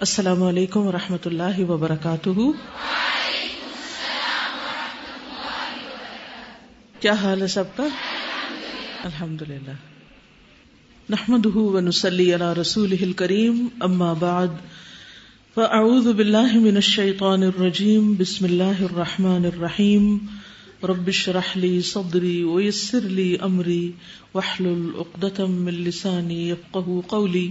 السلام علیکم و رحمۃ اللہ وبرکاتہ۔ کیا حال ہے سب کا؟ الحمد للہ نحمد ونسلی علی رسول کریم اما بعد۔ فاعوذ باللہ من الشیطان الرجیم، بسم اللہ الرحمن الرحیم۔ رب اشرح لي صدری ويسر لي امری، واحلل عقدة من لسانی يفقهوا قولی۔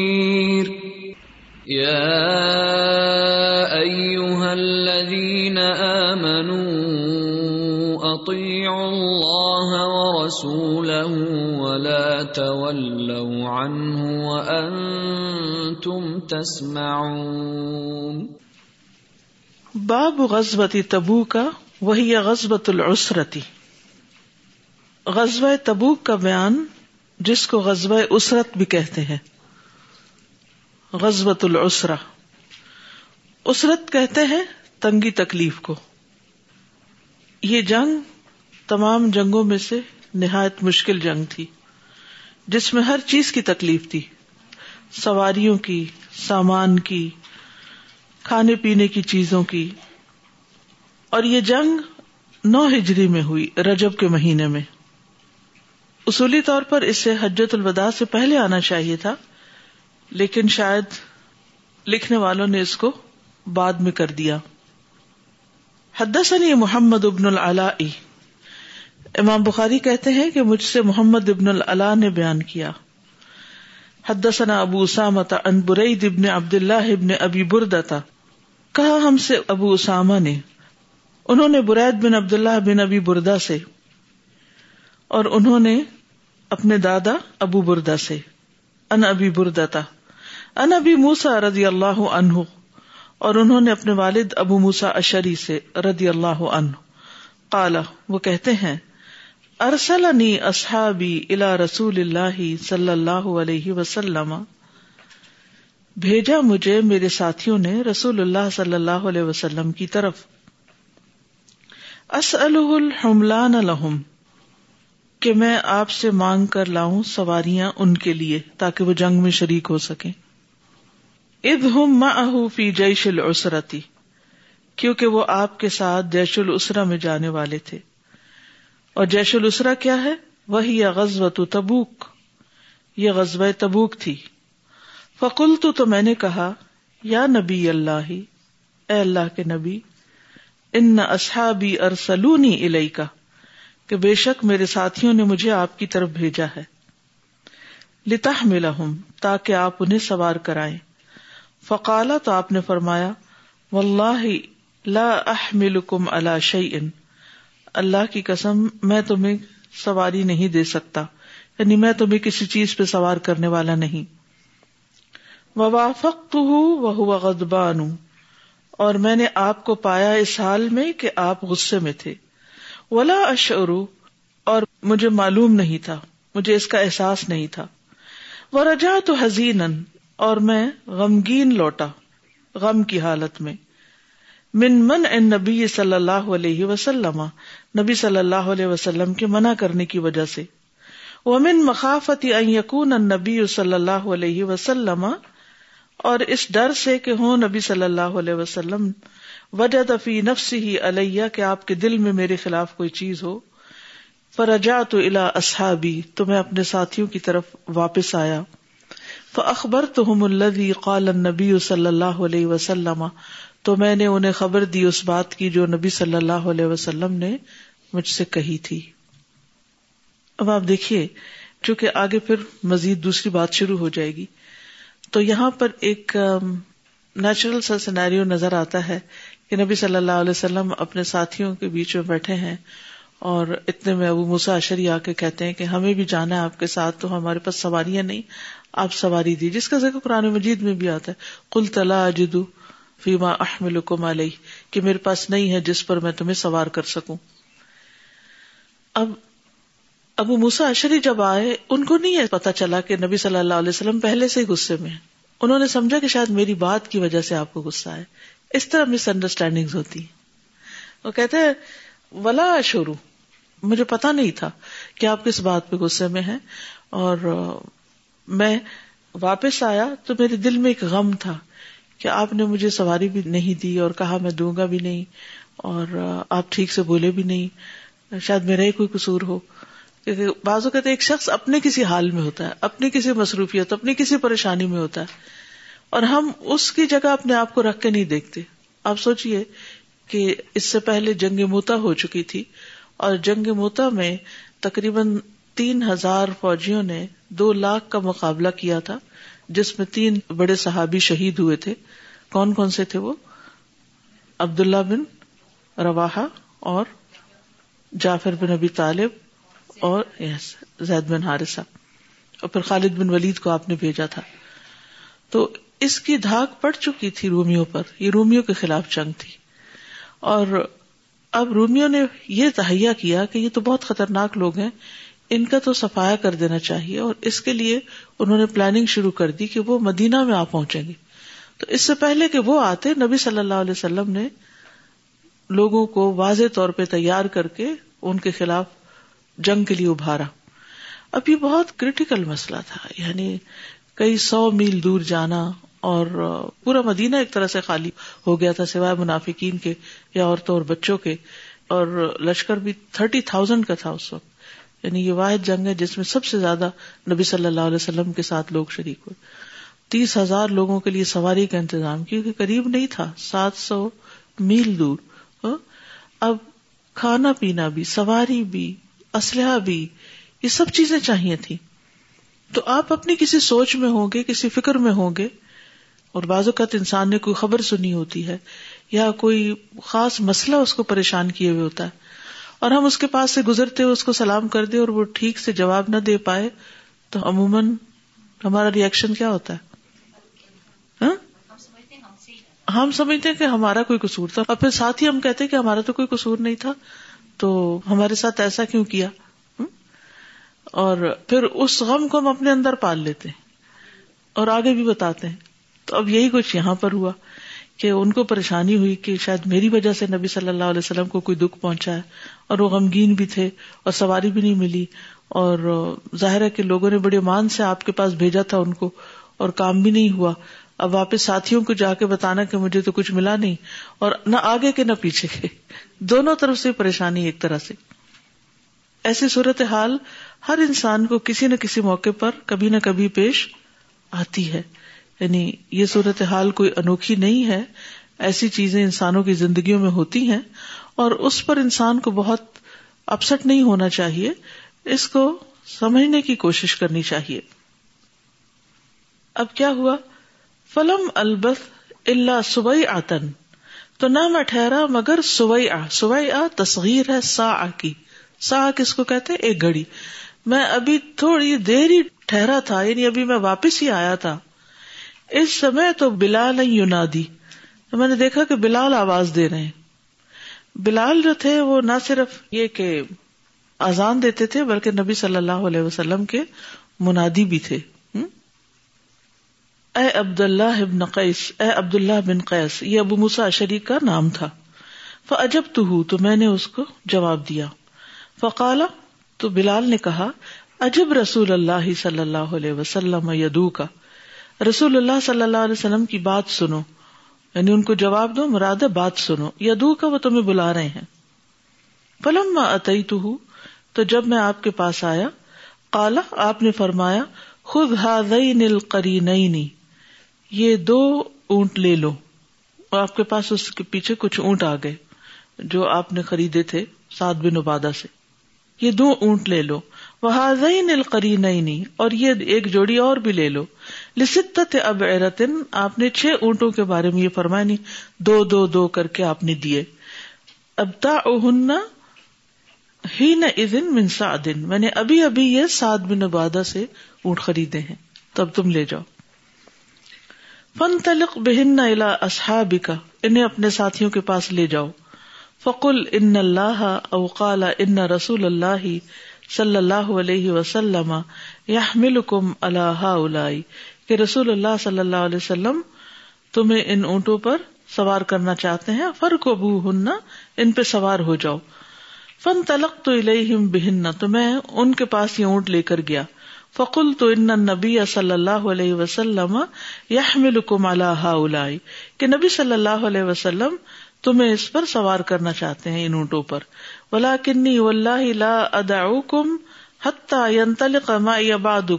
يا أيها الذين آمنوا أطيعوا الله ورسوله ولا تولوا عنه وأنتم تسمعون باب غزوة تبوک، وہی غزبت العسرتی غزوہ تبوک کا بیان جس کو غزوہ اسرت بھی کہتے ہیں۔ غزبت العسرا اسرت کہتے ہیں تنگی تکلیف کو۔ یہ جنگ تمام جنگوں میں سے نہایت مشکل جنگ تھی، جس میں ہر چیز کی تکلیف تھی۔ سواریوں کی، سامان کی، کھانے پینے کی چیزوں کی۔ اور یہ جنگ نو ہجری میں ہوئی، رجب کے مہینے میں۔ اصولی طور پر اسے حجت الوداع سے پہلے آنا چاہیے تھا۔ لیکن شاید لکھنے والوں نے اس کو بعد میں کر دیا۔ حدثني محمد ابن العلاء امام بخاری کہتے ہیں کہ مجھ سے محمد ابن العلاء نے بیان کیا۔ حدثنا ابو اسامہ عن برید ابن عبد اللہ ابن ابی بردتا کہا ہم سے ابو اسامہ نے، انہوں نے برید بن عبد اللہ بن ابی بردا سے، اور انہوں نے اپنے دادا ابو بردا سے، ان ابی بردتا ان ابی موسا رضی اللہ عنہ، اور انہوں نے اپنے والد ابو موسا اشری سے رضی اللہ عنہ۔ کالا وہ کہتے ہیں، ارسلنی اصحابی الا رسول اللہ صلی اللہ علیہ وسلم۔ بھیجا مجھے میرے ساتھیوں نے رسول اللہ صلی اللہ علیہ وسلم کی طرف۔ اسألہ الحملان لہم، کہ میں آپ سے مانگ کر لاؤں سواریاں ان کے لیے تاکہ وہ جنگ میں شریک ہو سکیں۔ اد ہم فی جیش العسرتی کیونکہ وہ آپ کے ساتھ جیش السرا میں جانے والے تھے۔ اور جیش السرا کیا ہے؟ وہی یہ غزوت تبوک، یہ غزب تبوک تھی۔ فکل تو تو میں نے کہا، یا نبی اللہ، اے اللہ کے نبی، ان اصحابی ارسلونی الئی کا کہ بے شک میرے ساتھیوں نے مجھے آپ کی طرف بھیجا ہے۔ لتا ملا ہوں تاکہ آپ انہیں سوار کرائیں۔ فقالا تو آپ نے فرمایا واللہ لا احملکم علی شیئن. اللہ کی قسم، میں تمہیں سواری نہیں دے سکتا یعنی میں تمہیں کسی چیز پہ سوار کرنے والا نہیں۔ وافق وہ غدبان اور میں نے آپ کو پایا اس حال میں کہ آپ غصے میں تھے۔ ولا اشعرو اور مجھے معلوم نہیں تھا، مجھے اس کا احساس نہیں تھا۔ وہ رجا تو حزین اور میں غمگین لوٹا، غم کی حالت میں۔ من من ان نبی صلی اللہ علیہ وسلم، نبی صلی اللہ علیہ وسلم کے منع کرنے کی وجہ سے۔ وہ من مخافتی یقون نبی صلی اللہ علیہ وسلم، اور اس ڈر سے کہ ہوں نبی صلی اللہ علیہ وسلم وجہ دفی نفس ہی علیہ، کہ آپ کے دل میں میرے خلاف کوئی چیز ہو۔ فرجا تو الا اصحابی، تو میں اپنے ساتھیوں کی طرف واپس آیا۔ اخبر تو ہم الدی قال نبی صلی اللہ علیہ وسلم، تو میں نے انہیں خبر دی اس بات کی جو نبی صلی اللہ علیہ وسلم نے مجھ سے کہی تھی۔ اب آپ دیکھیے، چونکہ آگے پھر مزید دوسری بات شروع ہو جائے گی، تو یہاں پر ایک نیچرل سا سینیریو نظر آتا ہے کہ نبی صلی اللہ علیہ وسلم اپنے ساتھیوں کے بیچ میں بیٹھے ہیں اور اتنے میں ابو موسا اشری آ کے کہتے ہیں کہ ہمیں بھی جانا ہے آپ کے ساتھ، تو ہمارے پاس سواریاں نہیں۔ آپ سواری دی، جس کا ذکر قرآن مجید میں بھی آتا ہے۔ کل تلا جدو فیما احملکم علیہ، کہ میرے پاس نہیں ہے جس پر میں تمہیں سوار کر سکوں۔ اب ابو موسا اشری جب آئے، ان کو نہیں پتا چلا کہ نبی صلی اللہ علیہ وسلم پہلے سے ہی غصے میں انہوں نے سمجھا کہ شاید میری بات کی وجہ سے آپ کو غصہ ہے اس طرح مس انڈرسٹینڈنگ ہوتی وہ کہتے ہیں، ولا شروع مجھے پتا نہیں تھا کہ آپ کس بات پہ غصے میں ہیں۔ اور میں واپس آیا تو میرے دل میں ایک غم تھا کہ آپ نے مجھے سواری بھی نہیں دی اور کہا میں دوں گا بھی نہیں اور آپ ٹھیک سے بولے بھی نہیں۔ شاید میرا ہی کوئی قصور ہو۔ کیونکہ بعض اوقات ایک شخص اپنے کسی حال میں ہوتا ہے، اپنی کسی مصروفیت، اپنی کسی پریشانی میں ہوتا ہے۔ اور ہم اس کی جگہ اپنے آپ کو رکھ کے نہیں دیکھتے۔ آپ سوچئے کہ اس سے پہلے جنگ موتا ہو چکی تھی اور جنگ موتا میں تقریباً تین ہزار فوجیوں نے دو لاکھ کا مقابلہ کیا تھا، جس میں تین بڑے صحابی شہید ہوئے تھے۔ کون کون سے تھے وہ؟ عبداللہ بن روا اور جعفر بن ابی طالب اور زید بن ہارثہ اور پھر خالد بن ولید کو آپ نے بھیجا تھا۔ تو اس کی دھاک پڑ چکی تھی رومیوں پر، یہ رومیوں کے خلاف جنگ تھی۔ اور اب رومیوں نے یہ تہیا کیا کہ یہ تو بہت خطرناک لوگ ہیں ان کا تو سفایا کر دینا چاہیے اور اس کے لیے انہوں نے پلاننگ شروع کر دی کہ وہ مدینہ میں آ پہنچیں گے۔ تو اس سے پہلے کہ وہ آتے، نبی صلی اللہ علیہ وسلم نے لوگوں کو واضح طور پہ تیار کر کے ان کے خلاف جنگ کے لیے ابھارا۔ اب یہ بہت کریٹیکل مسئلہ تھا یعنی کئی سو میل دور جانا اور پورا مدینہ ایک طرح سے خالی ہو گیا تھا، سوائے منافقین کے یا عورتوں اور بچوں کے۔ اور لشکر بھی تھرٹی تھاؤزینڈ کا تھا اس وقت۔ یعنی یہ واحد جنگ ہے جس میں سب سے زیادہ نبی صلی اللہ علیہ وسلم کے ساتھ لوگ شریک ہوئے۔ تیس ہزار لوگوں کے لیے سواری کا انتظام، کیونکہ قریب نہیں تھا، سات سو میل دور۔ ہاں؟ اب کھانا پینا بھی، سواری بھی، اسلحہ بھی، یہ سب چیزیں چاہیے تھی تو آپ اپنی کسی سوچ میں ہوں گے، کسی فکر میں ہوں گے، اور بعض اوقات انسان نے کوئی خبر سنی ہوتی ہے یا کوئی خاص مسئلہ اس کو پریشان کیے ہوئے ہوتا ہے اور ہم اس کے پاس سے گزرتے ہوئے اس کو سلام کر دیں اور وہ ٹھیک سے جواب نہ دے پائے، تو عموماً ہمارا ریئیکشن کیا ہوتا ہے؟ ہاں؟ ہم سمجھتے ہیں کہ ہمارا کوئی قصور تھا۔ اور پھر ساتھ ہی ہم کہتے کہ ہمارا تو کوئی قصور نہیں تھا، تو ہمارے ساتھ ایسا کیوں کیا؟ اور پھر اس غم کو ہم اپنے اندر پال لیتے ہیں اور آگے بھی بتاتے ہیں۔ تو اب یہی کچھ یہاں پر ہوا۔ کہ ان کو پریشانی ہوئی کہ شاید میری وجہ سے نبی صلی اللہ علیہ وسلم کو کوئی دکھ پہنچا ہے اور وہ غمگین بھی تھے اور سواری بھی نہیں ملی اور ظاہر ہے کہ لوگوں نے بڑے مان سے آپ کے پاس بھیجا تھا ان کو اور کام بھی نہیں ہوا۔ اب واپس ساتھیوں کو جا کے بتانا کہ مجھے تو کچھ ملا نہیں اور نہ آگے کے نہ پیچھے کے۔ دونوں طرف سے پریشانی ایک طرح سے۔ ایسی صورت حال ہر انسان کو کسی نہ کسی موقع پر کبھی نہ کبھی پیش آتی ہے۔ یعنی یہ صورت حال کوئی انوکھی نہیں ہے، ایسی چیزیں انسانوں کی زندگیوں میں ہوتی ہیں، اور اس پر انسان کو بہت اپسٹ نہیں ہونا چاہیے، اس کو سمجھنے کی کوشش کرنی چاہیے۔ اب کیا ہوا؟ فلم البت اللہ سبئی آتن تو نہ میں ٹھہرا مگر سوئی آ سوئی آ تصغیر ہے سا آ کی۔ سا کس کو کہتے ایک گھڑی۔ میں ابھی تھوڑی دیر ہی ٹھہرا تھا یعنی ابھی میں واپس ہی آیا تھا۔ اس سمے تو بلال یونادی میں نے دیکھا کہ بلال آواز دے رہے ہیں۔ بلال جو تھے وہ نہ صرف یہ کہ آزان دیتے تھے، بلکہ نبی صلی اللہ علیہ وسلم کے منادی بھی تھے۔ اے عبد اللہ ابن قیس، اے عبد اللہ بن قیس، یہ ابو مسا شریف کا نام تھا۔ فجب تو ہوں تو میں نے اس کو جواب دیا۔ فقالا، تو بلال نے کہا عجب رسول اللہ صلی اللہ علیہ وسلم یدو کا رسول اللہ صلی اللہ علیہ وسلم کی بات سنو۔ یعنی ان کو جواب دو مراد بات سنو۔ یا دو کا وہ تمہیں بلا رہے ہیں۔ فلم اتئی تو جب میں آپ کے پاس آیا کالا آپ نے فرمایا خود نیل کری نئی یہ دو اونٹ لے لو۔ آپ کے پاس اس کے پیچھے کچھ اونٹ آ گئے، جو آپ نے خریدے تھے سات بن عبادہ سے۔ یہ دو اونٹ لے لو۔ وہ نیل کری نئی اور یہ ایک جوڑی اور بھی لے لو۔ لست اب ایرتن آپ نے چھ اونٹوں کے بارے میں یہ فرمایا نہیں دو دو دو کر کے آپ نے دیے۔ اب تا ہی نہ ادن منسا دن میں نے ابھی ابھی یہ سات بن عبادہ سے اونٹ خریدے ہیں۔ تو اب تم لے جاؤ۔ فن تلق بہن الا اصحاب کا انہیں اپنے ساتھیوں کے پاس لے جاؤ۔ فقل ان اللہ اوقال ان رسول اللہ صلی اللہ علیہ وسلم یا مل کم اللہ کہ رسول اللہ صلی اللہ علیہ وسلم تمہیں ان اونٹوں پر سوار کرنا چاہتے ہیں فرق ابو ہننا ان پہ سوار ہو جاؤ۔ فن تلق تو الہم بہن تو میں ان کے پاس یہ اونٹ لے کر گیا۔ فقل تو ان نبی صلی اللہ علیہ وسلم یا کم اللہ کہ نبی صلی اللہ علیہ وسلم تمہیں اس پر سوار کرنا چاہتے ہیں ان اونٹوں پر۔ ولا کنی لا ادا کم حتیٰ ما باد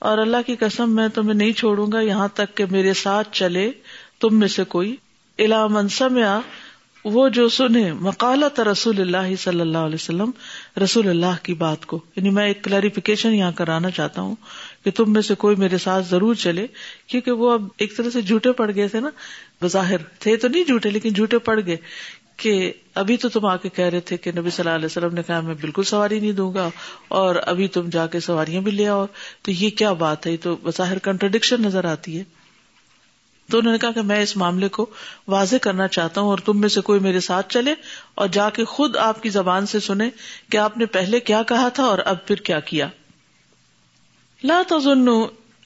اور اللہ کی قسم میں تمہیں نہیں چھوڑوں گا، یہاں تک کہ میرے ساتھ چلے تم میں سے کوئی۔ الا منسمیا وہ جو سنے مکالت رسول اللہ صلی اللہ علیہ وسلم، رسول اللہ کی بات کو۔ یعنی میں ایک کلیریفیکیشن یہاں کرانا چاہتا ہوں کہ تم میں سے کوئی میرے ساتھ ضرور چلے، کیونکہ وہ اب ایک طرح سے جھوٹے پڑ گئے تھے نا۔ بظاہر، تھے تو نہیں جھوٹے، لیکن جھوٹے پڑ گئے۔ کہ ابھی تو تم آ کے کہہ رہے تھے کہ نبی صلی اللہ علیہ وسلم نے کہا میں بالکل سواری نہیں دوں گا اور ابھی تم جا کے سواریاں بھی لے آؤ۔ تو یہ کیا بات ہے؟ تو بظاہر کنٹرڈکشن نظر آتی ہے۔ تو انہوں نے کہا کہ میں اس معاملے کو واضح کرنا چاہتا ہوں اور تم میں سے کوئی میرے ساتھ چلے اور جا کے خود آپ کی زبان سے سنے کہ آپ نے پہلے کیا کہا تھا اور اب پھر کیا کیا۔ لا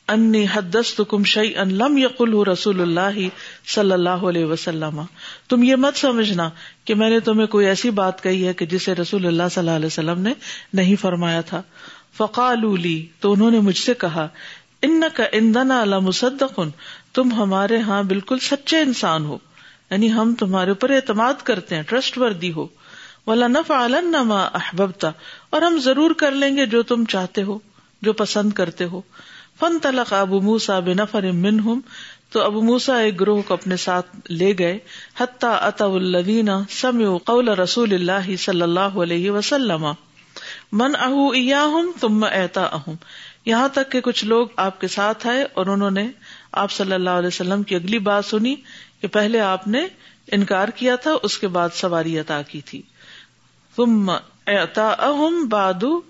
انی حدست کم شعی ان لم یقل رسول اللہ صلی اللہ علیہ وسلم۔ تم یہ مت سمجھنا کہ میں نے تمہیں کوئی ایسی بات کہی ہے کہ جسے رسول اللہ صلی اللہ علیہ وسلم نے نہیں فرمایا تھا۔ فقال تو انہوں نے مجھ سے کہا ان کا اندنا مصدق تم ہمارے ہاں بالکل سچے انسان ہو یعنی ہم تمہارے اوپر اعتماد کرتے ہیں ٹرسٹ وردی ہو۔ والا نف عالن احبتا اور ہم ضرور کر لیں گے جو تم چاہتے ہو، جو پسند کرتے ہو۔ فن تلق ابو موسا بے نفر ہوں تو ابو موسا ایک گروہ کو اپنے ساتھ لے گئے، حتیٰ اطا الدین سم قول رسول اللہ صلی اللہ علیہ وسلم. من اہ تم ایتا اہم یہاں تک کہ کچھ لوگ آپ کے ساتھ آئے اور انہوں نے آپ صلی اللہ علیہ وسلم کی اگلی بات سنی کہ پہلے آپ نے انکار کیا تھا، اس کے بعد سواری عطا کی تھی. تم اتا اہم بادو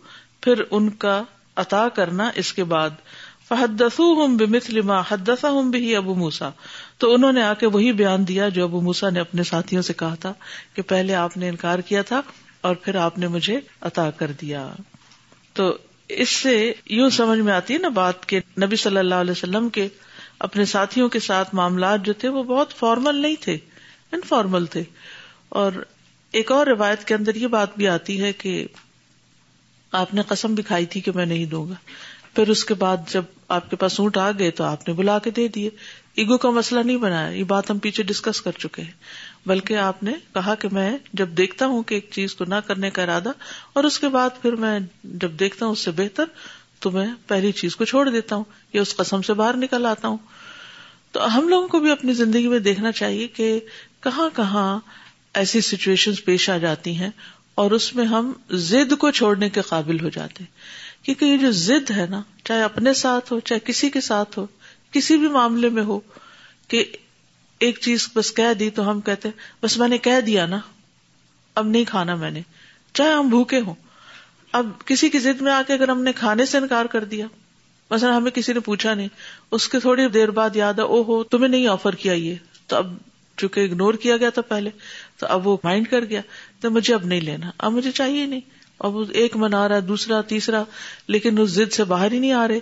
پھر ان کا عطا کرنا، اس کے بعد فحدس بمثل حدسا ہوں بھی ابو موسا تو انہوں نے آ کے وہی بیان دیا جو ابو موسا نے اپنے ساتھیوں سے کہا تھا کہ پہلے آپ نے انکار کیا تھا اور پھر آپ نے مجھے عطا کر دیا۔ تو اس سے یوں سمجھ میں آتی ہے نا بات کہ نبی صلی اللہ علیہ وسلم کے اپنے ساتھیوں کے ساتھ معاملات جو تھے وہ بہت فارمل نہیں تھے انفارمل تھے۔ اور ایک اور روایت کے اندر یہ بات بھی آتی ہے کہ آپ نے قسم بھی کھائی تھی کہ میں نہیں دوں گا۔ پھر اس کے بعد جب آپ کے پاس اونٹ آ گئے تو آپ نے بلا کے دے دیے۔ ایگو کا مسئلہ نہیں بنایا، یہ بات ہم پیچھے ڈسکس کر چکے ہیں۔ بلکہ آپ نے کہا کہ میں جب دیکھتا ہوں کہ ایک چیز کو نہ کرنے کا ارادہ، اور اس کے بعد پھر میں جب دیکھتا ہوں اس سے بہتر، تو میں پہلی چیز کو چھوڑ دیتا ہوں یا اس قسم سے باہر نکل آتا ہوں۔ تو ہم لوگوں کو بھی اپنی زندگی میں دیکھنا چاہیے کہ کہاں کہاں ایسی سچویشن پیش آ جاتی ہیں اور اس میں ہم زد کو چھوڑنے کے قابل ہو جاتے ہیں۔ کیونکہ یہ جو زد ہے نا، چاہے اپنے ساتھ ہو، چاہے کسی کے ساتھ ہو، کسی بھی معاملے میں ہو، کہ ایک چیز بس کہہ دی تو ہم کہتے بس میں نے کہہ دیا نا، اب نہیں کھانا میں نے۔ چاہے ہم بھوکے ہوں۔ اب کسی کی ضد میں آ کے اگر ہم نے کھانے سے انکار کر دیا، مثلا ہمیں کسی نے پوچھا نہیں، اس کے تھوڑی دیر بعد یاد ہے او ہو تمہیں نہیں آفر کیا یہ۔ تو اب چونکہ اگنور کیا گیا تھا پہلے، تو اب وہ مائنڈ کر گیا، تو مجھے اب نہیں لینا، اب مجھے چاہیے نہیں۔ اب ایک منا رہا ہے، دوسرا، تیسرا، لیکن اس ضد سے باہر ہی نہیں آ رہے۔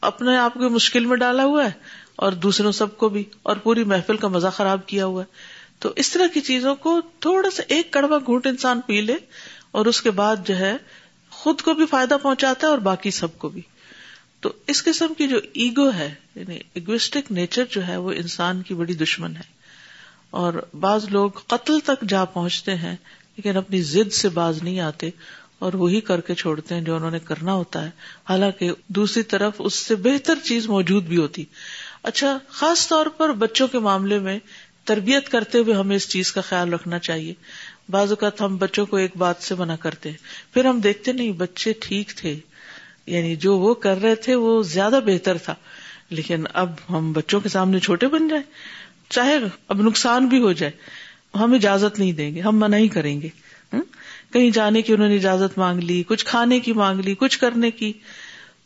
اپنے آپ کو مشکل میں ڈالا ہوا ہے اور دوسروں سب کو بھی، اور پوری محفل کا مزہ خراب کیا ہوا ہے۔ تو اس طرح کی چیزوں کو تھوڑا سا ایک کڑوا گھونٹ انسان پی لے اور اس کے بعد جو ہے، خود کو بھی فائدہ پہنچاتا ہے اور باقی سب کو بھی۔ تو اس قسم کی جو ایگو ہے یعنی ایگوسٹک نیچر جو ہے، وہ انسان کی بڑی دشمن ہے۔ اور بعض لوگ قتل تک جا پہنچتے ہیں، لیکن اپنی ضد سے باز نہیں آتے۔ اور وہی کر کے چھوڑتے ہیں جو انہوں نے کرنا ہوتا ہے۔ حالانکہ دوسری طرف اس سے بہتر چیز موجود بھی ہوتی۔ اچھا خاص طور پر بچوں کے معاملے میں تربیت کرتے ہوئے ہمیں اس چیز کا خیال رکھنا چاہیے۔ بعض اوقات ہم بچوں کو ایک بات سے منع کرتے پھر ہم دیکھتے نہیں، بچے ٹھیک تھے۔ یعنی جو وہ کر رہے تھے وہ زیادہ بہتر تھا۔ لیکن اب ہم بچوں کے سامنے چھوٹے بن جائیں۔ چاہے اب نقصان بھی ہو جائے، ہم اجازت نہیں دیں گے، ہم منع ہی کریں گے۔ کہیں جانے کی انہوں نے اجازت مانگ لی، کچھ کھانے کی مانگ لی، کچھ کرنے کی،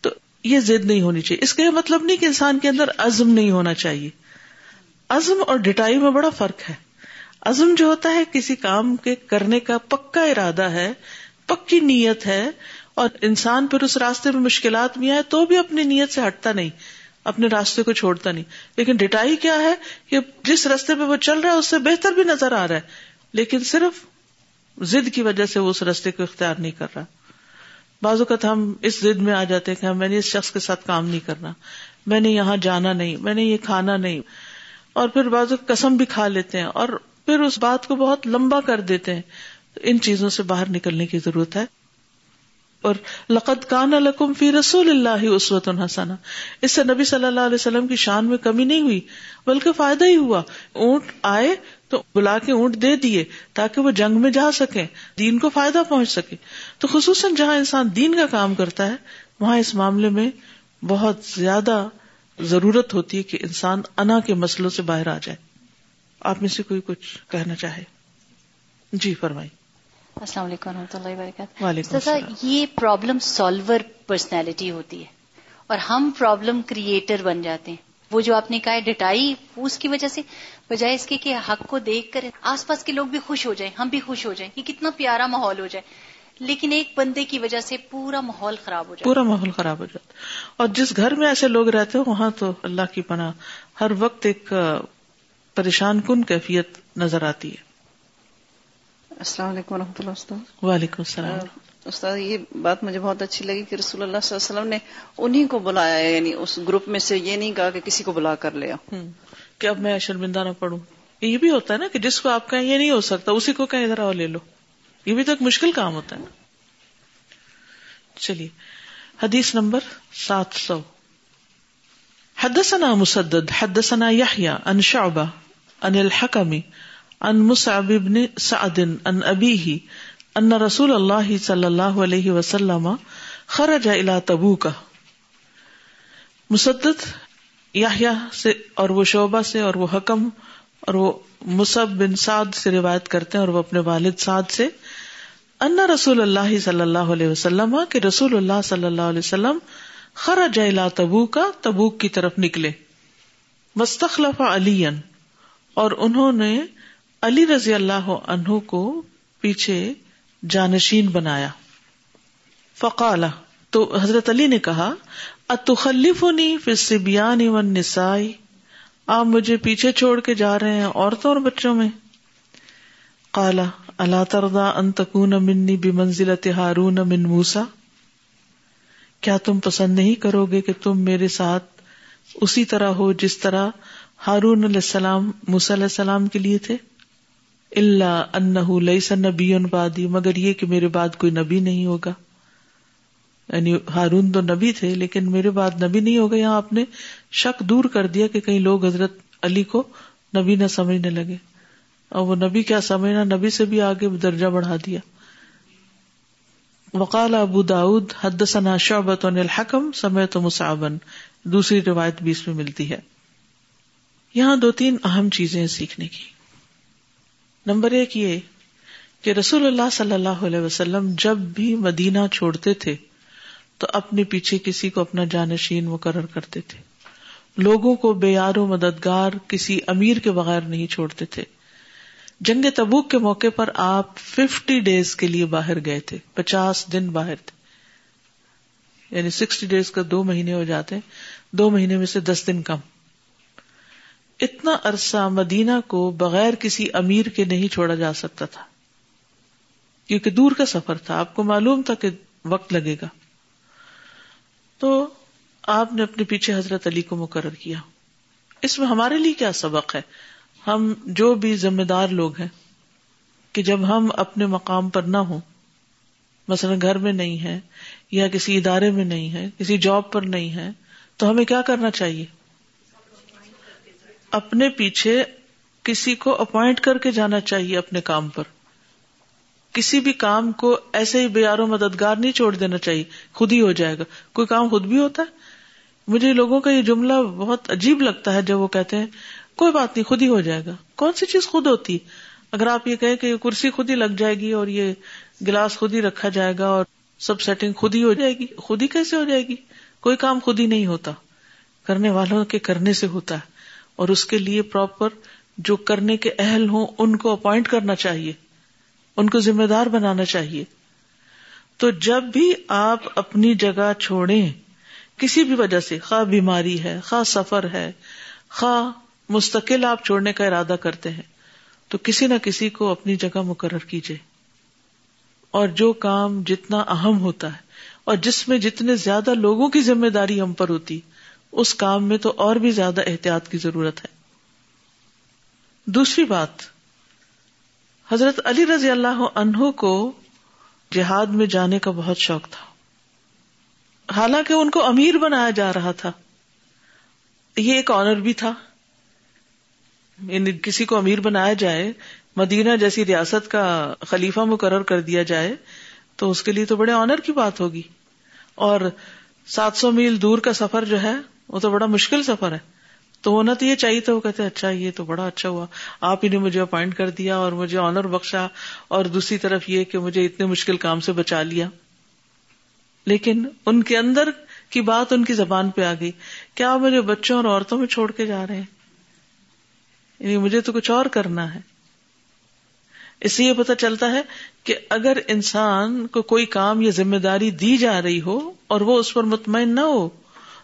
تو یہ ضد نہیں ہونی چاہیے۔ اس کا یہ مطلب نہیں کہ انسان کے اندر عزم نہیں ہونا چاہیے۔ عزم اور ڈٹائی میں بڑا فرق ہے۔ عزم جو ہوتا ہے، کسی کام کے کرنے کا پکا ارادہ ہے، پکی نیت ہے، اور انسان پھر اس راستے میں مشکلات بھی آئے تو بھی اپنی نیت سے ہٹتا نہیں، اپنے راستے کو چھوڑتا نہیں۔ لیکن ڈٹائی کیا ہے کہ جس راستے پہ وہ چل رہا ہے، اس سے بہتر بھی نظر آ رہا ہے۔ لیکن صرف ضد کی وجہ سے وہ اس راستے کو اختیار نہیں کر رہا۔ بعض اوقات ہم اس ضد میں آ جاتے کہ ہاں، میں نے اس شخص کے ساتھ کام نہیں کرنا، میں نے یہاں جانا نہیں، میں نے یہ کھانا نہیں۔ اور پھر بعض قسم بھی کھا لیتے ہیں اور پھر اس بات کو بہت لمبا کر دیتے ہیں۔ ان چیزوں سے باہر نکلنے کی ضرورت ہے۔ اور لقت کان القم فی رسول اللہ اسوت الحسن اس سے نبی صلی اللہ علیہ وسلم کی شان میں کمی نہیں ہوئی، بلکہ فائدہ ہی ہوا۔ اونٹ آئے تو بلا کے اونٹ دے دیے تاکہ وہ جنگ میں جا سکے دین کو فائدہ پہنچ سکے۔ تو خصوصاً جہاں انسان دین کا کام کرتا ہے وہاں اس معاملے میں بہت زیادہ ضرورت ہوتی ہے کہ انسان انا کے مسلوں سے باہر آ جائے۔ آپ میں سے کوئی کچھ کہنا چاہے؟ جی فرمائی السلام علیکم و رحمۃ اللہ وبرکاتہ۔ وعلیکم یہ پرابلم سالور پرسنالٹی ہوتی ہے اور ہم پرابلم کریٹر بن جاتے ہیں۔ وہ جو آپ نے کہا ہے ڈٹائی اس کی وجہ سے بجائے اس کے کہ حق کو دیکھ کر آس پاس کے لوگ بھی خوش ہو جائیں ہم بھی خوش ہو جائیں۔ کہ کتنا پیارا ماحول ہو جائے۔ لیکن ایک بندے کی وجہ سے پورا ماحول خراب ہو جائے۔ پورا ماحول خراب ہو جاتا۔ اور جس گھر میں ایسے لوگ رہتے ہیں وہاں تو اللہ کی پناہ۔ ہر وقت ایک پریشان کن کیفیت نظر آتی ہے۔ السلام علیکم و رحمۃ اللہ استاد وعلیکم السلام۔ استاد یہ بات مجھے بہت اچھی لگی کہ رسول اللہ صلی اللہ علیہ وسلم نے انہیں کو بلایا یعنی اس گروپ میں سے یہ نہیں کہا کہ کسی کو بلا کر لیا کہ اب میں شرمندہ نہ پڑھوں یہ بھی ہوتا ہے نا کہ جس کو آپ کہیں یہ نہیں ہو سکتا، اسی کو کہیں ادھر آؤ، لے لو۔ یہ بھی تو ایک مشکل کام ہوتا ہے۔ نا چلیے، حدیث نمبر سات سو۔ حدثنا مسدد، حدثنا يحيى عن شعبة عن الحكم عن مصعب بن سعد عن أبيه ان رسول اللہ صلی اللہ علیہ وسلم خرج الى تبوک مسدد یاہیا سے اور وہ شعبہ سے اور وہ حکم اور وہ مصب بن سعد سے روایت کرتے ہیں اور وہ اپنے والد سعد سے ان رسول اللہ صلی اللہ علیہ وسلم کہ رسول اللہ صلی اللہ علیہ وسلم خرج الى تبوک تبوک کی طرف نکلے۔ مستخلف علی اور انہوں نے علی رضی اللہ عنہ کو پیچھے جانشین بنایا۔ فقال، تو حضرت علی نے کہا اتخلفنی فی الصبیان والنساء آپ مجھے پیچھے چھوڑ کے جا رہے ہیں عورتوں اور بچوں میں۔ قال الا ترضى ان تكون مني بمنزلة من موسى کیا تم پسند نہیں کرو گے کہ تم میرے ساتھ اسی طرح ہو جس طرح ہارون علیہ السلام، موسی علیہ السلام کے لیے تھے؟ اللہ انہ لئی نبی بادی مگر یہ کہ میرے بعد کوئی نبی نہیں ہوگا۔ یعنی ہارون تو نبی تھے، لیکن میرے بعد نبی نہیں ہوگا یہاں آپ نے شک دور کر دیا کہ کئی لوگ حضرت علی کو نبی نہ سمجھنے لگے۔ اور وہ نبی کیا سمجھنا، نبی سے بھی آگے درجہ بڑھا دیا۔ وقال ابو داود حد ثنا شعبت الحکم سمیت مسابن دوسری روایت بھی اس میں ملتی ہے۔ یہاں دو تین اہم چیزیں سیکھنے کی۔ نمبر ایک یہ کہ رسول اللہ صلی اللہ علیہ وسلم جب بھی مدینہ چھوڑتے تھے تو اپنے پیچھے کسی کو اپنا جانشین مقرر کرتے تھے۔ لوگوں کو بے یار و مددگار کسی امیر کے بغیر نہیں چھوڑتے تھے۔ جنگ تبوک کے موقع پر آپ ففٹی ڈیز کے لیے باہر گئے تھے، پچاس دن باہر تھے۔ یعنی سکسٹی ڈیز کا دو مہینے ہو جاتے دو مہینے میں سے دس دن کم۔ اتنا عرصہ مدینہ کو بغیر کسی امیر کے نہیں چھوڑا جا سکتا تھا۔ کیونکہ دور کا سفر تھا، آپ کو معلوم تھا کہ وقت لگے گا۔ تو آپ نے اپنے پیچھے حضرت علی کو مقرر کیا۔ اس میں ہمارے لیے کیا سبق ہے؟ ہم جو بھی ذمہ دار لوگ ہیں کہ جب ہم اپنے مقام پر نہ ہوں، مثلا گھر میں نہیں ہے یا کسی ادارے میں نہیں ہے کسی جاب پر نہیں ہے تو ہمیں کیا کرنا چاہیے؟ اپنے پیچھے کسی کو اپوائنٹ کر کے جانا چاہیے اپنے کام پر۔ کسی بھی کام کو ایسے ہی بے و مددگار نہیں چھوڑ دینا چاہیے، خود ہی ہو جائے گا۔ کوئی کام خود بھی ہوتا ہے؟ مجھے لوگوں کا یہ جملہ بہت عجیب لگتا ہے جب وہ کہتے ہیں، کوئی بات نہیں، خود ہی ہو جائے گا۔ کون سی چیز خود ہوتی؟ اگر آپ یہ کہیں کہ یہ کرسی خود ہی لگ جائے گی اور یہ گلاس خود ہی رکھا جائے گا اور سب سیٹنگ خود ہی ہو جائے گی، خود ہی کیسے ہو جائے گی؟ کوئی کام خود ہی نہیں ہوتا۔ کرنے والوں کے کرنے سے ہوتا ہے۔ اور اس کے لیے پراپر جو کرنے کے اہل ہوں، ان کو اپوائنٹ کرنا چاہیے۔ ان کو ذمہ دار بنانا چاہیے۔ تو جب بھی آپ اپنی جگہ چھوڑیں، کسی بھی وجہ سے، خواہ بیماری ہے، خواہ سفر ہے، خواہ مستقل آپ چھوڑنے کا ارادہ کرتے ہیں، تو کسی نہ کسی کو اپنی جگہ مقرر کیجیے اور جو کام جتنا اہم ہوتا ہے، اور جس میں جتنے زیادہ لوگوں کی ذمہ داری ہم پر ہوتی، اس کام میں تو اور بھی زیادہ احتیاط کی ضرورت ہے۔ دوسری بات حضرت علی رضی اللہ عنہ کو جہاد میں جانے کا بہت شوق تھا۔ حالانکہ ان کو امیر بنایا جا رہا تھا۔ یہ ایک آنر بھی تھا۔ یعنی کسی کو امیر بنایا جائے، مدینہ جیسی ریاست کا خلیفہ مقرر کر دیا جائے، تو اس کے لیے تو بڑے آنر کی بات ہوگی۔ اور سات سو میل دور کا سفر جو ہے، وہ تو بڑا مشکل سفر ہے۔ تو ہونا تو یہ چاہیے تو وہ کہتے اچھا یہ تو بڑا اچھا ہوا۔ آپ ہی نے مجھے اپوائنٹ کر دیا اور مجھے آنر بخشا اور دوسری طرف یہ کہ مجھے اتنے مشکل کام سے بچا لیا۔ لیکن ان کے اندر کی بات ان کی زبان پہ آ گئی۔ کیا مجھے بچوں اور عورتوں میں چھوڑ کے جا رہے ہیں؟ یعنی مجھے تو کچھ اور کرنا ہے۔ اس سے یہ پتا چلتا ہے کہ اگر انسان کو کوئی کام یا ذمہ داری دی جا رہی ہو اور وہ اس پر مطمئن نہ ہو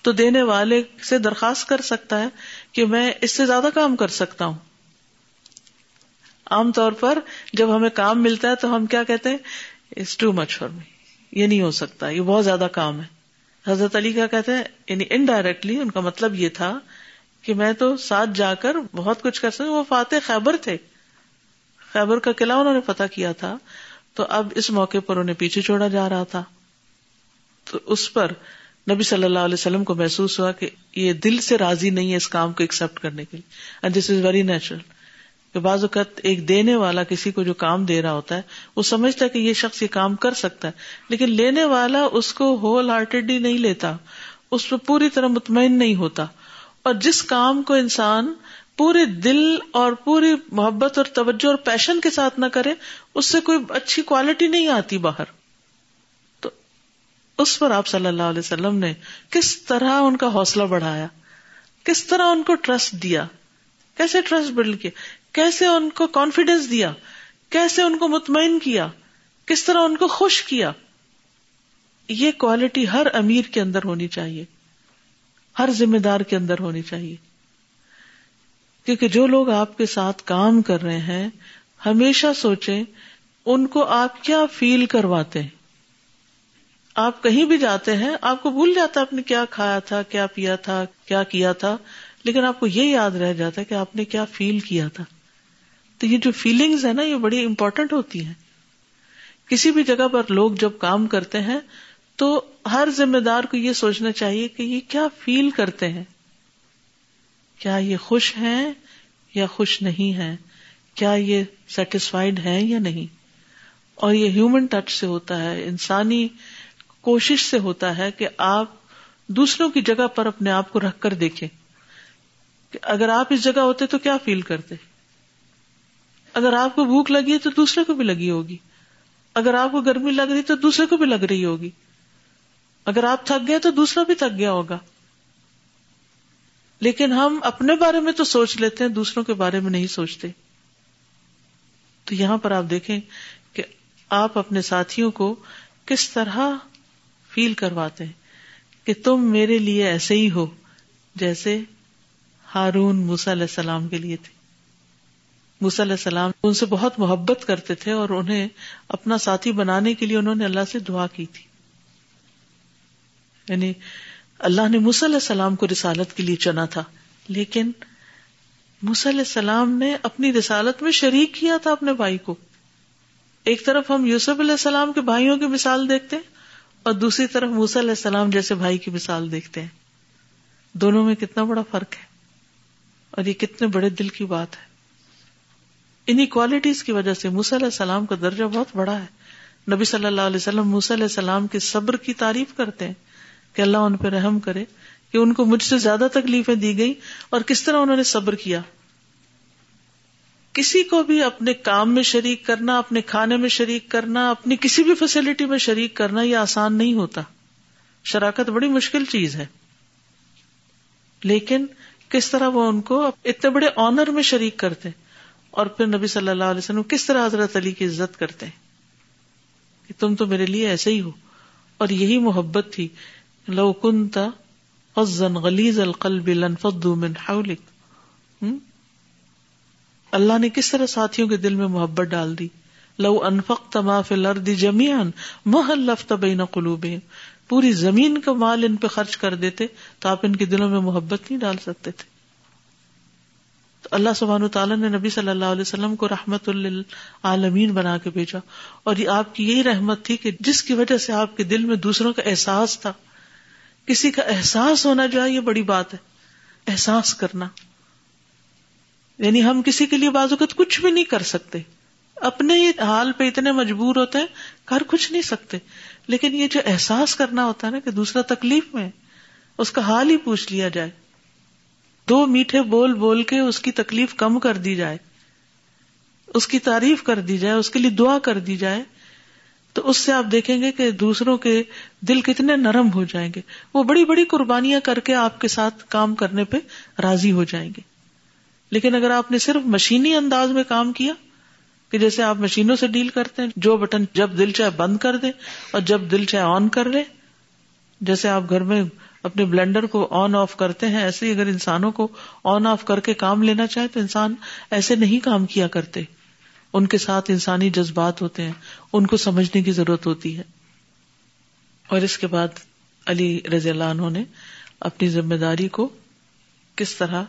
تو دینے والے سے درخواست کر سکتا ہے کہ میں اس سے زیادہ کام کر سکتا ہوں۔ عام طور پر جب ہمیں کام ملتا ہے تو ہم کیا کہتے ہیں؟ It's too much for me یہ نہیں ہو سکتا، یہ بہت زیادہ کام ہے۔ حضرت علی کیا کہتے ہیں؟ یعنی انڈائریکٹلی ان کا مطلب یہ تھا کہ میں تو ساتھ جا کر بہت کچھ کر سکتا وہ فاتح خیبر تھے۔ خیبر کا قلعہ انہوں نے پتا کیا تھا۔ تو اب اس موقع پر انہیں پیچھے چھوڑا جا رہا تھا۔ تو اس پر نبی صلی اللہ علیہ وسلم کو محسوس ہوا کہ یہ دل سے راضی نہیں ہے اس کام کو ایکسپٹ کرنے کے لیے. And this is very natural کہ بعض اوقات ایک دینے والا کسی کو جو کام دے رہا ہوتا ہے، وہ سمجھتا ہے کہ یہ شخص یہ کام کر سکتا ہے، لیکن لینے والا اس کو ہول ہارٹیڈلی نہیں لیتا، اس پہ پوری طرح مطمئن نہیں ہوتا۔ اور جس کام کو انسان پورے دل اور پوری محبت اور توجہ اور پیشن کے ساتھ نہ کرے، اس سے کوئی اچھی کوالٹی نہیں آتی باہر۔ اس پر آپ صلی اللہ علیہ وسلم نے کس طرح ان کا حوصلہ بڑھایا؟ کس طرح ان کو ٹرسٹ دیا؟ کیسے ٹرسٹ بلڈ کیا؟ کیسے ان کو کانفیڈینس دیا؟ کیسے ان کو مطمئن کیا؟ کس طرح ان کو خوش کیا؟ یہ کوالٹی ہر امیر کے اندر ہونی چاہیے۔ ہر ذمہ دار کے اندر ہونی چاہیے۔ کیونکہ جو لوگ آپ کے ساتھ کام کر رہے ہیں، ہمیشہ سوچیں، ان کو آپ کیا فیل کرواتے ہیں؟ آپ کہیں بھی جاتے ہیں، آپ کو بھول جاتا آپ نے کیا کھایا تھا، کیا پیا تھا، کیا کیا تھا، لیکن آپ کو یہ یاد رہ جاتا ہے کہ آپ نے کیا فیل کیا تھا۔ تو یہ جو فیلنگز ہے نا، یہ بڑی امپورٹنٹ ہوتی ہیں۔ کسی بھی جگہ پر لوگ جب کام کرتے ہیں، تو ہر ذمہ دار کو یہ سوچنا چاہیے کہ یہ کیا فیل کرتے ہیں۔ کیا یہ خوش ہیں یا خوش نہیں ہے کیا یہ سیٹسفائڈ ہے یا نہیں؟ اور یہ ہیومن ٹچ سے ہوتا ہے، انسانی کوشش سے ہوتا ہے کہ آپ دوسروں کی جگہ پر اپنے آپ کو رکھ کر دیکھیں کہ اگر آپ اس جگہ ہوتے تو کیا فیل کرتے؟ اگر آپ کو بھوک لگی ہے تو دوسرے کو بھی لگی ہوگی۔ اگر آپ کو گرمی لگ رہی تو دوسرے کو بھی لگ رہی ہوگی۔ اگر آپ تھک گئے تو دوسرا بھی تھک گیا ہوگا۔ لیکن ہم اپنے بارے میں تو سوچ لیتے ہیں، دوسروں کے بارے میں نہیں سوچتے۔ تو یہاں پر آپ دیکھیں کہ آپ اپنے ساتھیوں کو کس طرح فیل کرواتے ہیں کہ تم میرے لیے ایسے ہی ہو جیسے ہارون موسا علیہ السلام کے لیے تھے موسا علیہ السلام ان سے بہت محبت کرتے تھے اور انہیں اپنا ساتھی بنانے کے لیے انہوں نے اللہ سے دعا کی تھی۔ یعنی اللہ نے علیہ السلام کو رسالت کے لیے چنا تھا، لیکن علیہ السلام نے اپنی رسالت میں شریک کیا تھا اپنے بھائی کو۔ ایک طرف ہم یوسف علیہ السلام کے بھائیوں کی مثال دیکھتے ہیں اور دوسری طرف موسی علیہ السلام جیسے بھائی کی مثال دیکھتے ہیں۔ دونوں میں کتنا بڑا فرق ہے اور یہ کتنے بڑے دل کی بات ہے۔ انہیں کوالٹیز کی وجہ سے موسی علیہ السلام کا درجہ بہت بڑا ہے۔ نبی صلی اللہ علیہ وسلم موسی علیہ السلام کے صبر کی تعریف کرتے ہیں کہ اللہ ان پہ رحم کرے کہ ان کو مجھ سے زیادہ تکلیفیں دی گئی اور کس طرح انہوں نے صبر کیا۔ کسی کو بھی اپنے کام میں شریک کرنا، اپنے کھانے میں شریک کرنا، اپنی کسی بھی فیسلٹی میں شریک کرنا، یہ آسان نہیں ہوتا۔ شراکت بڑی مشکل چیز ہے۔ لیکن کس طرح وہ ان کو اتنے بڑے آنر میں شریک کرتے اور پھر نبی صلی اللہ علیہ وسلم کس طرح حضرت علی کی عزت کرتے ہیں کہ تم تو میرے لیے ایسے ہی ہو۔ اور یہی محبت تھی۔ لو کنتا غلیز القلب لنفضوا من حولک۔ اللہ نے کس طرح ساتھیوں کے دل میں محبت ڈال دی؟ لو انفقت ما فی الارض جميعا بین پوری زمین کا مال ان پہ خرچ کر دیتے تو آپ ان کے دلوں میں محبت نہیں ڈال سکتے تھے۔ تو اللہ سبحان تعالیٰ نے نبی صلی اللہ علیہ وسلم کو رحمت عالمین بنا کے بھیجا۔ اور یہ آپ کی یہی رحمت تھی کہ جس کی وجہ سے آپ کے دل میں دوسروں کا احساس تھا۔ کسی کا احساس ہونا جو ہے یہ بڑی بات ہے۔ احساس کرنا۔ یعنی ہم کسی کے لیے بازوقت کچھ بھی نہیں کر سکتے۔ اپنے حال پہ اتنے مجبور ہوتے ہیں، کر کچھ نہیں سکتے۔ لیکن یہ جو احساس کرنا ہوتا ہے نا کہ دوسرا تکلیف میں اس کا حال ہی پوچھ لیا جائے۔ دو میٹھے بول بول کے اس کی تکلیف کم کر دی جائے، اس کی تعریف کر دی جائے، اس کے لیے دعا کر دی جائے، تو اس سے آپ دیکھیں گے کہ دوسروں کے دل کتنے نرم ہو جائیں گے۔ وہ بڑی بڑی قربانیاں کر کے آپ کے ساتھ کام کرنے پہ راضی ہو جائیں گے۔ لیکن اگر آپ نے صرف مشینی انداز میں کام کیا کہ جیسے آپ مشینوں سے ڈیل کرتے ہیں، جو بٹن جب دل چاہے بند کر دیں اور جب دل چاہے آن کر لیں، جیسے آپ گھر میں اپنے بلینڈر کو آن آف کرتے ہیں، ایسے ہی اگر انسانوں کو آن آف کر کے کام لینا چاہے تو انسان ایسے نہیں کام کیا کرتے۔ ان کے ساتھ انسانی جذبات ہوتے ہیں، ان کو سمجھنے کی ضرورت ہوتی ہے۔ اور اس کے بعد علی رضی اللہ عنہ نے اپنی ذمہ داری کو کس طرح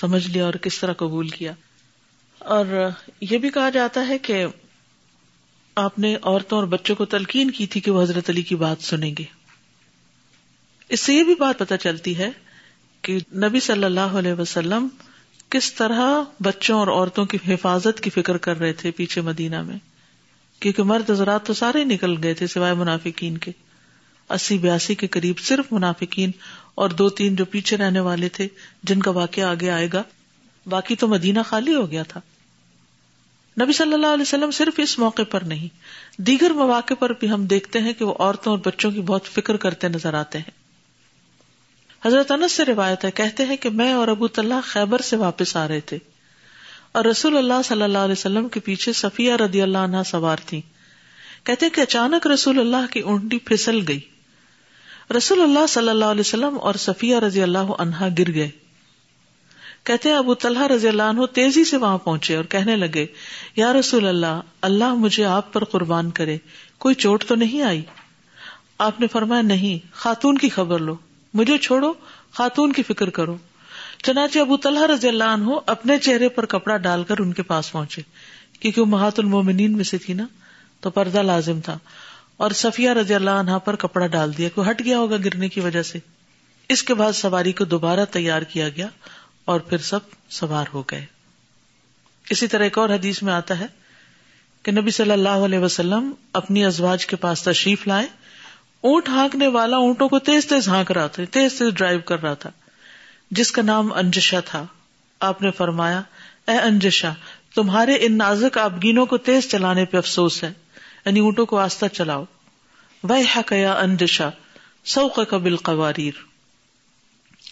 سمجھ لیا اور کس طرح قبول کیا۔ اور یہ بھی کہا جاتا ہے کہ آپ نے عورتوں اور بچوں کو تلقین کی تھی کہ وہ حضرت علی کی بات سنیں گے۔ اس سے یہ بھی بات پتہ چلتی ہے کہ نبی صلی اللہ علیہ وسلم کس طرح بچوں اور عورتوں کی حفاظت کی فکر کر رہے تھے پیچھے مدینہ میں، کیونکہ مرد حضرات تو سارے نکل گئے تھے سوائے منافقین کے۔ اسی بیاسی کے قریب صرف منافقین اور دو تین جو پیچھے رہنے والے تھے جن کا واقعہ آگے آئے گا، باقی تو مدینہ خالی ہو گیا تھا۔ نبی صلی اللہ علیہ وسلم صرف اس موقع پر نہیں، دیگر مواقع پر بھی ہم دیکھتے ہیں کہ وہ عورتوں اور بچوں کی بہت فکر کرتے نظر آتے ہیں۔ حضرت انس سے روایت ہے، کہتے ہیں کہ میں اور ابو طلح خیبر سے واپس آ رہے تھے اور رسول اللہ صلی اللہ علیہ وسلم کے پیچھے صفیہ رضی اللہ عنہ سوار تھی کہتے کہ اچانک رسول اللہ کی اونٹی پھسل گئی۔ رسول اللہ صلی اللہ علیہ وسلم اور صفیہ رضی اللہ عنہا گر گئے۔ کہتے ہیں ابو طلحہ رضی اللہ عنہ تیزی سے وہاں پہنچے اور کہنے لگے، یا رسول اللہ اللہ مجھے آپ پر قربان کرے، کوئی چوٹ تو نہیں آئی؟ آپ نے فرمایا، نہیں، خاتون کی خبر لو، مجھے چھوڑو، خاتون کی فکر کرو۔ چنانچہ ابو طلحہ رضی اللہ عنہ اپنے چہرے پر کپڑا ڈال کر ان کے پاس پہنچے، کیونکہ وہ محات المومنین میں سے تھی نا، تو پردہ لازم تھا۔ اور صفیہ رضی اللہ عنہ پر کپڑا ڈال دیا کوئی ہٹ گیا ہوگا گرنے کی وجہ سے۔ اس کے بعد سواری کو دوبارہ تیار کیا گیا اور پھر سب سوار ہو گئے۔ اسی طرح ایک اور حدیث میں آتا ہے کہ نبی صلی اللہ علیہ وسلم اپنی ازواج کے پاس تشریف لائے۔ اونٹ ہانکنے والا اونٹوں کو تیز تیز ہانک رہا تھا، تیز تیز ڈرائیو کر رہا تھا، جس کا نام انجشا تھا۔ آپ نے فرمایا، اے انجشا تمہارے ان نازک آبگینوں کو تیز چلانے پہ افسوس ہے۔ یعنی اونٹوں کو آستہ چلاؤ۔ وہ حقیا انجشا سوق کا بال قواریر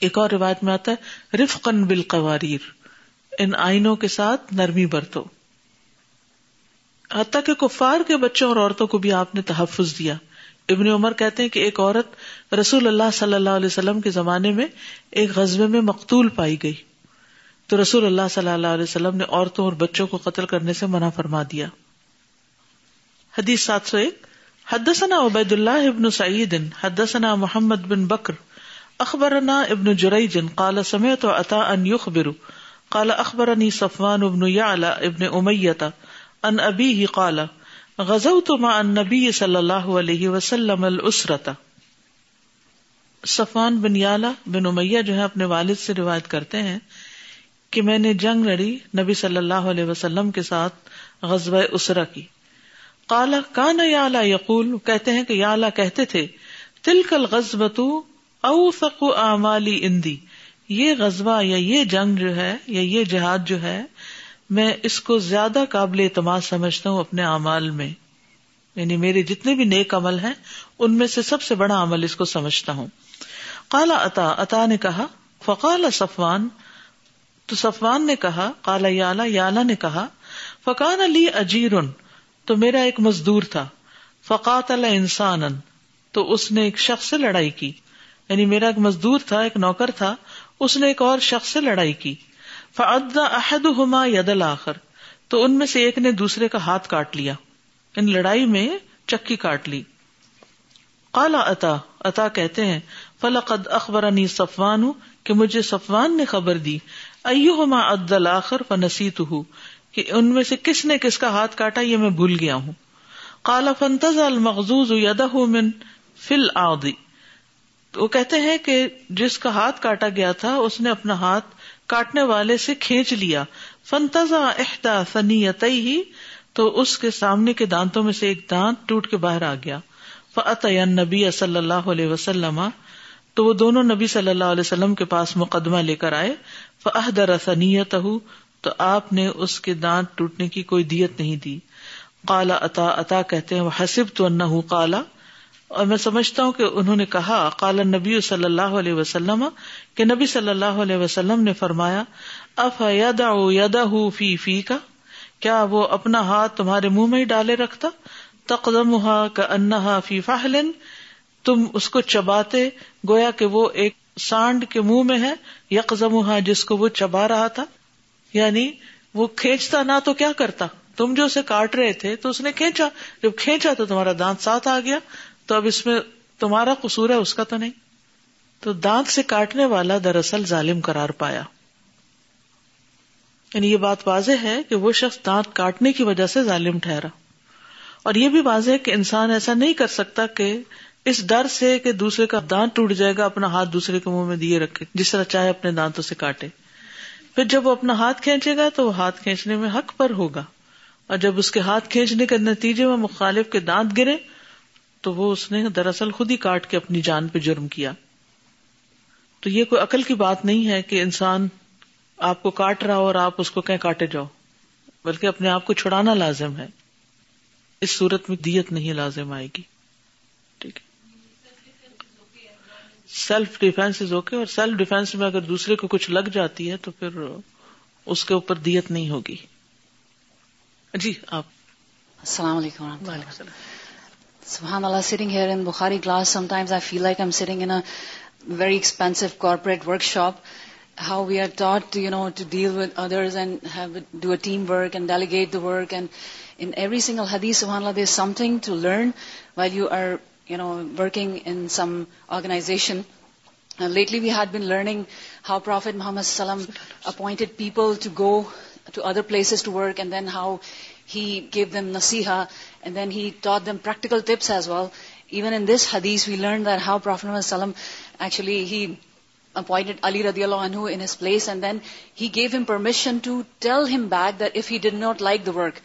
ایک اور روایت میں آتا ہے رفقن بال قواریر ان آئینوں کے ساتھ نرمی برتو۔ حتیٰ کہ کفار کے بچوں اور عورتوں کو بھی آپ نے تحفظ دیا۔ ابن عمر کہتے ہیں کہ ایک عورت رسول اللہ صلی اللہ علیہ وسلم کے زمانے میں ایک غزبے میں مقتول پائی گئی۔ تو رسول اللہ صلی اللہ علیہ وسلم نے عورتوں اور بچوں کو قتل کرنے سے منع فرما دیا۔ حدیث سات سو ایک۔ حدثنا عبید اللہ ابن سعید، حدثنا محمد بن بکر۔ اخبرنا ابن جریج، قال سمعت عطا ان يخبر قال اخبرني صفوان ابن يعلى ابن امیہ۔ ان ابیہ قال، غزوت مع النبی صلی اللہ علیہ وسلم الاسرتا صفوان بن یالا بن امیہ جو ہے اپنے والد سے روایت کرتے ہیں کہ میں نے جنگ لڑی نبی صلی اللہ علیہ وسلم کے ساتھ غزوہ اسرا کی۔ کالا کان یا یقول، کہتے ہیں کہ یا کہتے تھے تل کل غزبت او اعمالی اندی، یہ غزبہ یا یہ جنگ جو ہے یا یہ جہاد جو ہے، میں اس کو زیادہ قابل اعتماد سمجھتا ہوں اپنے اعمال میں۔ یعنی میرے جتنے بھی نیک عمل ہیں، ان میں سے سب سے بڑا عمل اس کو سمجھتا ہوں۔ کالا اتا اتا نے کہا فقال صفوان، تو صفوان نے کہا کالا یالا یالا نے کہا فقان علی اجیر تو میرا ایک مزدور تھا۔ فقات اللہ انسان تو اس نے ایک شخص سے لڑائی کی۔ یعنی میرا ایک مزدور تھا، ایک نوکر تھا، اس نے ایک اور شخص سے لڑائی کی۔ فعدا عہد ہوما ید الآخر، تو ان میں سے ایک نے دوسرے کا ہاتھ کاٹ لیا۔ ان لڑائی میں چکی کاٹ لی۔ کالا اتا اتا کہتے ہیں، فلقد اخبر انی صفوان، کہ مجھے صفوان نے خبر دی۔ ایوہما عد الآخر فنسیتہ کہ ان میں سے کس نے کس کا ہاتھ کاٹا یہ میں بھول گیا ہوں۔ کالا فنتز المغزوز یدہ من فل آدی وہ کہتے ہیں کہ جس کا ہاتھ کاٹا گیا تھا، اس نے اپنا ہاتھ کاٹنے والے سے کھینچ لیا۔ فنتزا احدا سنیت ہی تو اس کے سامنے کے دانتوں میں سے ایک دانت ٹوٹ کے باہر آ گیا۔ فعت نبی صلی اللہ علیہ وسلم، تو وہ دونوں نبی صلی اللہ علیہ وسلم کے پاس مقدمہ لے کر آئے۔ فہدر سنیت تو آپ نے اس کے دانت ٹوٹنے کی کوئی دیت نہیں دی۔ کالا اتا اتا کہتے ہیں حسب تو انہ کالا اور میں سمجھتا ہوں کہ انہوں نے کہا کالا نبی صلی اللہ علیہ وسلم، کہ نبی صلی اللہ علیہ وسلم نے فرمایا اف یدا یدا فی فی کا کیا وہ اپنا ہاتھ تمہارے منہ میں ہی ڈالے رکھتا؟ تقدم کا انہا فی فاہلن تم اس کو چباتے، گویا کہ وہ ایک سانڈ کے منہ میں ہے یکزم جس کو وہ چبا رہا تھا۔ یعنی وہ کھینچتا نہ تو کیا کرتا؟ تم جو اسے کاٹ رہے تھے تو اس نے کھینچا۔ جب کھینچا تو تمہارا دانت ساتھ آ گیا۔ تو اب اس میں تمہارا قصور ہے، اس کا تو نہیں۔ تو دانت سے کاٹنے والا دراصل ظالم قرار پایا۔ یعنی یہ بات واضح ہے کہ وہ شخص دانت کاٹنے کی وجہ سے ظالم ٹھہرا۔ اور یہ بھی واضح ہے کہ انسان ایسا نہیں کر سکتا کہ اس ڈر سے کہ دوسرے کا دانت ٹوٹ جائے گا، اپنا ہاتھ دوسرے کے منہ میں دیے رکھے، جس طرح چاہے اپنے دانتوں سے کاٹے۔ پھر جب وہ اپنا ہاتھ کھینچے گا تو وہ ہاتھ کھینچنے میں حق پر ہوگا۔ اور جب اس کے ہاتھ کھینچنے کے نتیجے میں مخالف کے دانت گرے، تو وہ اس نے دراصل خود ہی کاٹ کے اپنی جان پہ جرم کیا۔ تو یہ کوئی عقل کی بات نہیں ہے کہ انسان آپ کو کاٹ رہا ہو اور آپ اس کو کہیں کاٹے جاؤ، بلکہ اپنے آپ کو چھڑانا لازم ہے۔ اس صورت میں دیت نہیں لازم آئے گی ٹھیک ہے سیلف ڈیفینس از اوکے اور سیلف ڈیفینس میں اگر دوسرے کو کچھ لگ جاتی ہے تو پھر اس کے اوپر دیت نہیں ہوگی۔ جی آپ۔ السلام علیکم سبحان اللہ sitting here in Bukhari class sometimes I feel like I'm sitting in very expensive corporate workshop how we are taught, you know, to deal with others and do a teamwork and delegate the work. And in every single hadith, subhanAllah, there's something to learn while you are, you know, working in some organization. Lately we had been learning how Prophet Muhammad sallam appointed people to go to other places to work, and then how he gave them nasiha, and then he taught them practical tips as well. Even in this hadith, we learned that how Prophet Muhammad sallam actually he appointed Ali radiallahu anhu in his place, and then he gave him permission to tell him back that if he did not like the work.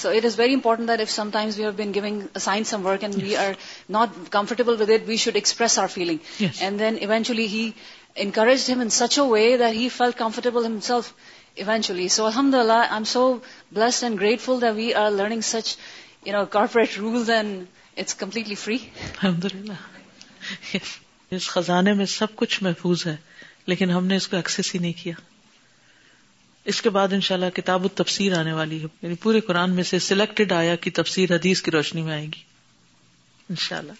So it is very important that if sometimes we have been assigned some work and we are not comfortable with it, we should express our feeling. Yes. And then eventually he encouraged him in such a way that he felt comfortable himself eventually. So alhamdulillah, I'm so blessed and grateful that we are learning such, corporate rules, and it's completely free. Alhamdulillah. Yes. اس خزانے میں سب کچھ محفوظ ہے لیکن ہم نے اس کو ایکسس ہی نہیں کیا اس کے بعد انشاءاللہ کتاب و تفسیر آنے والی ہے۔ یعنی پورے قرآن میں سے سلیکٹڈ آیا کی تفسیر حدیث کی روشنی میں آئے گی۔ انشاءاللہ۔